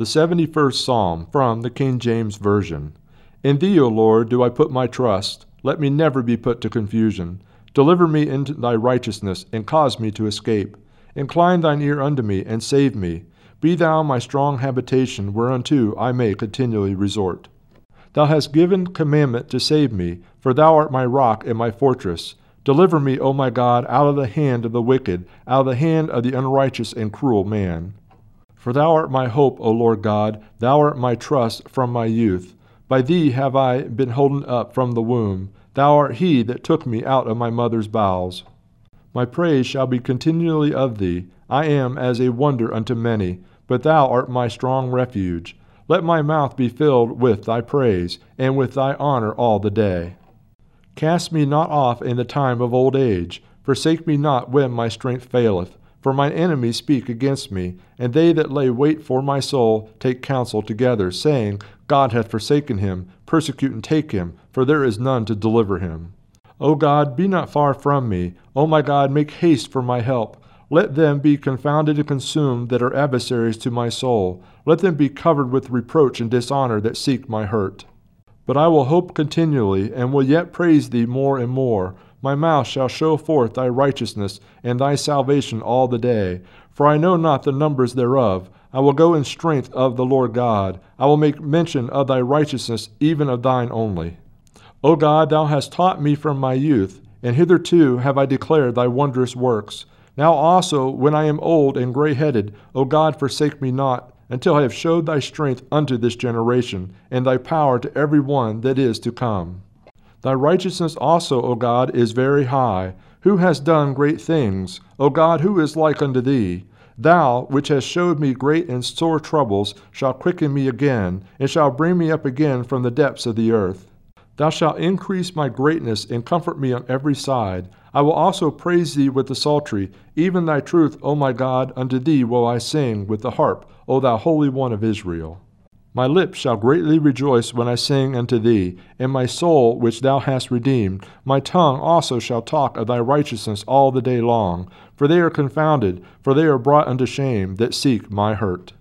The 71st Psalm from the King James Version. In thee, O Lord, do I put my trust. Let me never be put to confusion. Deliver me into thy righteousness, and cause me to escape. Incline thine ear unto me, and save me. Be thou my strong habitation, whereunto I may continually resort. Thou hast given commandment to save me, for thou art my rock and my fortress. Deliver me, O my God, out of the hand of the wicked, out of the hand of the unrighteous and cruel man. For thou art my hope, O Lord God, thou art my trust from my youth. By thee have I been holden up from the womb. Thou art he that took me out of my mother's bowels. My praise shall be continually of thee. I am as a wonder unto many, but thou art my strong refuge. Let my mouth be filled with thy praise, and with thy honor all the day. Cast me not off in the time of old age, forsake me not when my strength faileth. For mine enemies speak against me, and they that lay wait for my soul take counsel together, saying, God hath forsaken him, persecute and take him, for there is none to deliver him. O God, be not far from me. O my God, make haste for my help. Let them be confounded and consumed that are adversaries to my soul. Let them be covered with reproach and dishonor that seek my hurt. But I will hope continually, and will yet praise thee more and more. My mouth shall show forth thy righteousness and thy salvation all the day. For I know not the numbers thereof. I will go in strength of the Lord God. I will make mention of thy righteousness, even of thine only. O God, thou hast taught me from my youth, and hitherto have I declared thy wondrous works. Now also, when I am old and gray headed, O God, forsake me not, until I have showed thy strength unto this generation, and thy power to every one that is to come. Thy righteousness also, O God, is very high. Who has done great things? O God, who is like unto thee? Thou, which hast showed me great and sore troubles, shalt quicken me again, and shalt bring me up again from the depths of the earth. Thou shalt increase my greatness and comfort me on every side. I will also praise thee with the psaltery, even thy truth, O my God, unto thee will I sing with the harp, O thou Holy One of Israel. My lips shall greatly rejoice when I sing unto thee, and my soul which thou hast redeemed. My tongue also shall talk of thy righteousness all the day long. For they are confounded, for they are brought unto shame that seek my hurt.